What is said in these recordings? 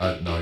Uh, At night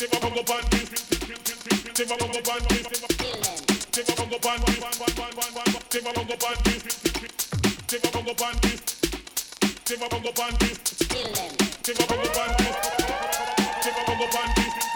Tiba bongo panty. Tiba bongo panty. Tiba bongo panty.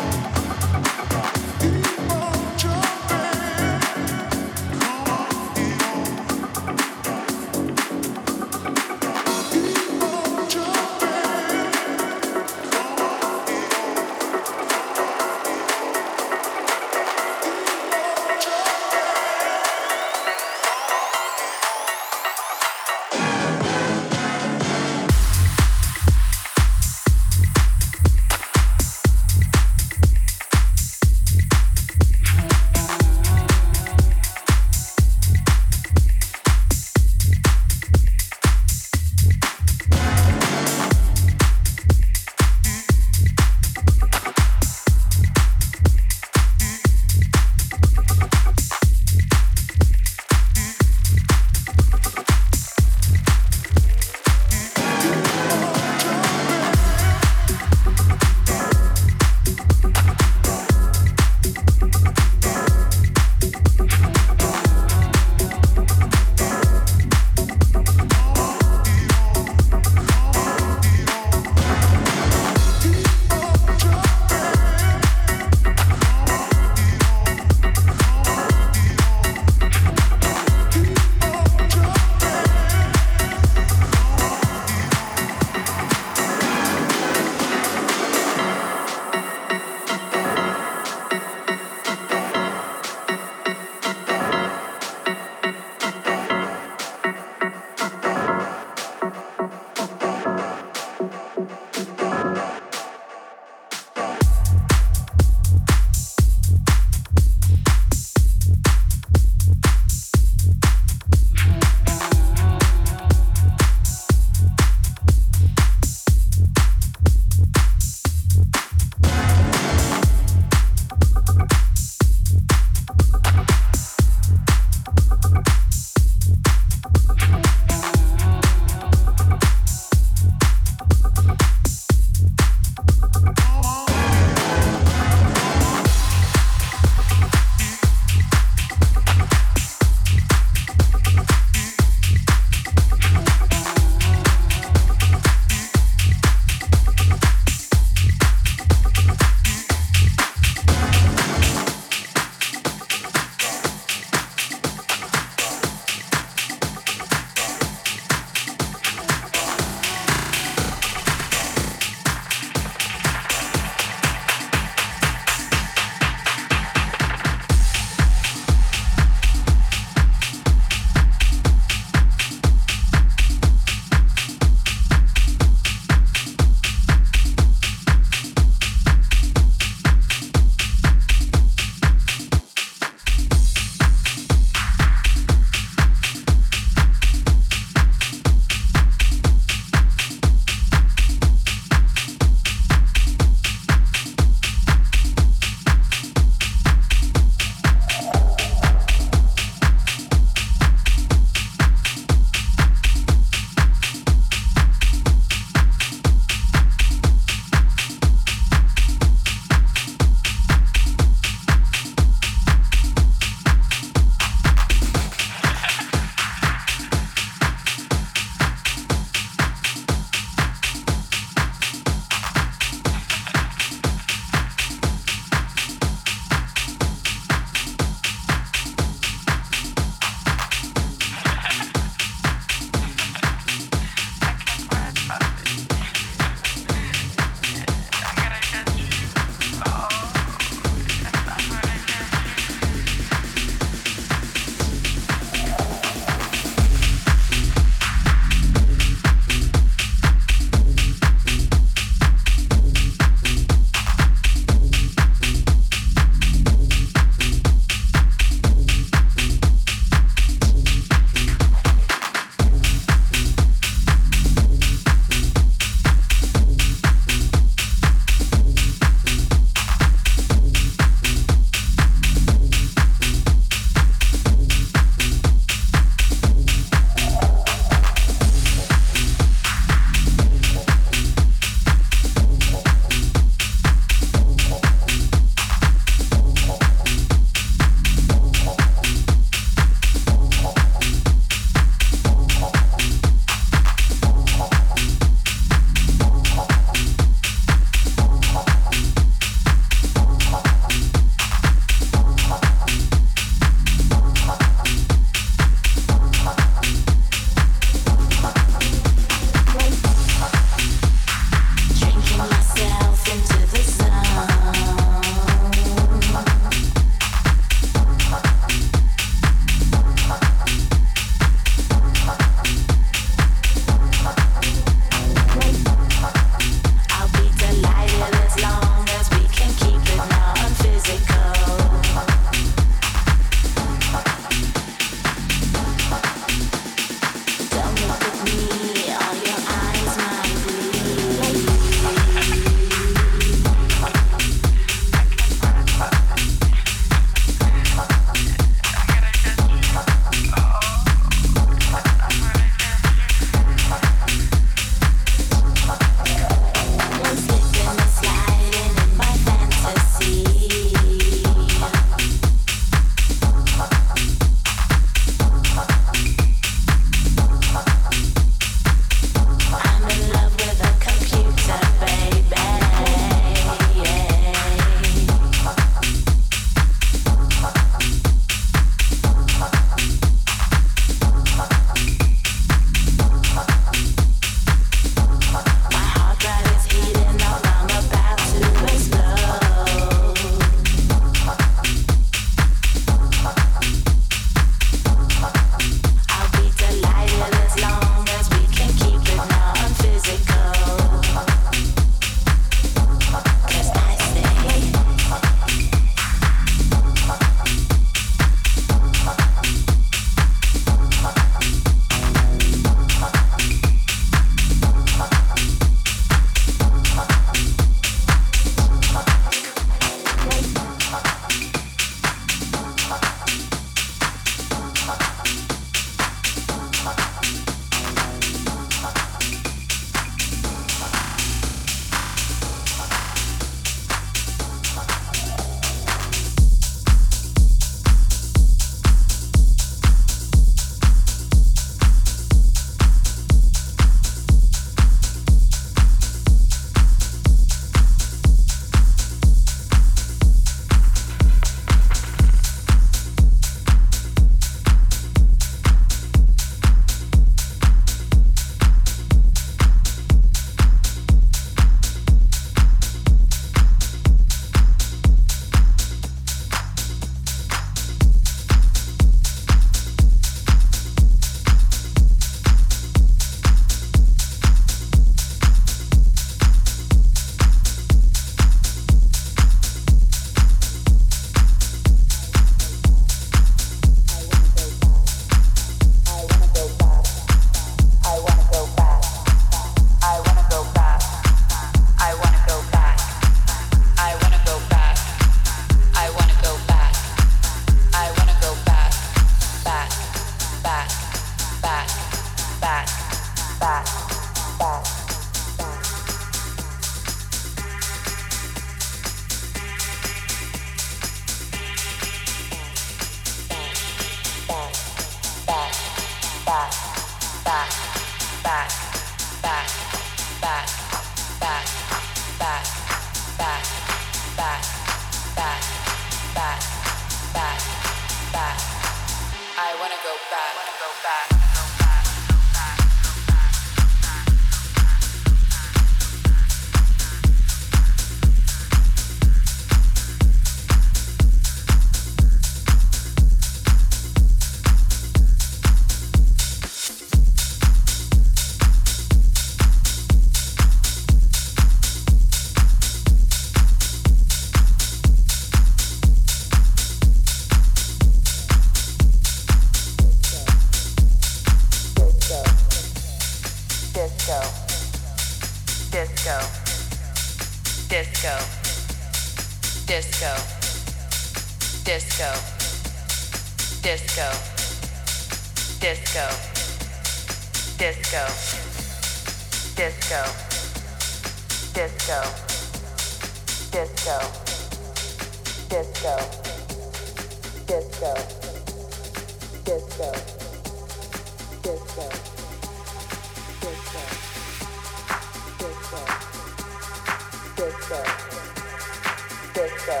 disco,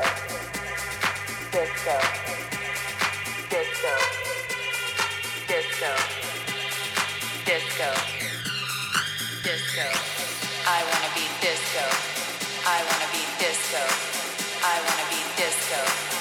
disco, disco, disco, disco, disco. I wanna be disco. I wanna be disco. I wanna be disco.